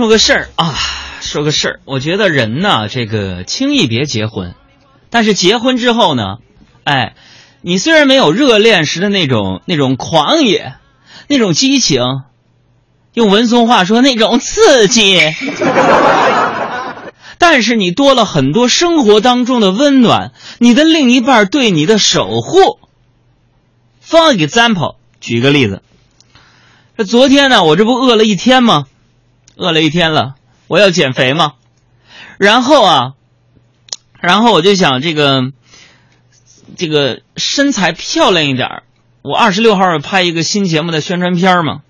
说个事儿啊，说个事儿。我觉得人呢，这个轻易别结婚，但是结婚之后呢，哎，你虽然没有热恋时的那种那种狂野，那种激情，用文松话说那种刺激，但是你多了很多生活当中的温暖，你的另一半对你的守护。For example，举个例子，这昨天呢，我这不饿了一天吗？饿了一天了，我要减肥嘛，然后啊，然后我就想这个这个身材漂亮一点儿。我二十六号拍一个新节目的宣传片嘛，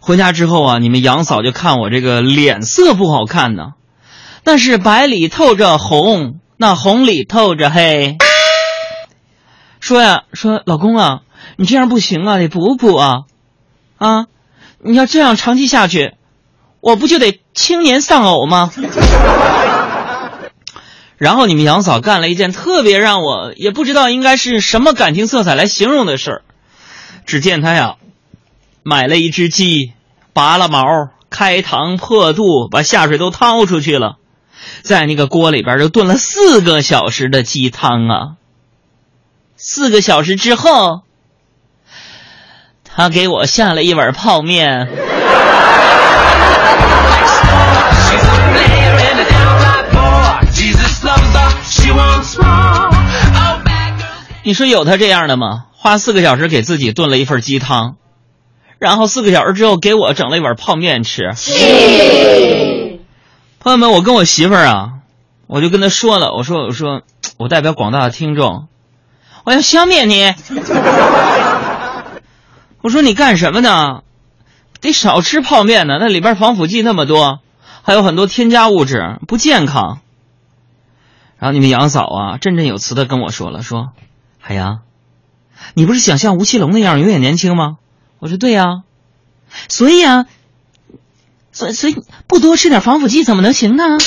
回家之后啊，你们杨嫂就看我这个脸色不好看呢，那是白里透着红，那红里透着黑。说呀，说老公啊，你这样不行啊，得补补啊，啊，你要这样长期下去。我不就得青年丧偶吗？然后你们杨嫂干了一件特别让我也不知道应该是什么感情色彩来形容的事儿。只见她呀，买了一只鸡，拔了毛，开膛破肚，把下水都掏出去了，在那个锅里边就炖了四个小时的鸡汤啊。四个小时之后，他给我下了一碗泡面。你说有他这样的吗？花四个小时给自己炖了一份鸡汤，然后四个小时之后给我整了一碗泡面吃。朋友们，我跟我媳妇儿啊，我就跟她说了，我说我说我代表广大的听众，我要消灭你。我说你干什么呢？得少吃泡面呢，那里边防腐剂那么多，还有很多添加物质，不健康。然后你们杨嫂啊，振振有词的跟我说了，说。海洋，你不是想像吴奇隆那样永远年轻吗？我说对呀。所以啊，所以所以不多吃点防腐剂怎么能行呢？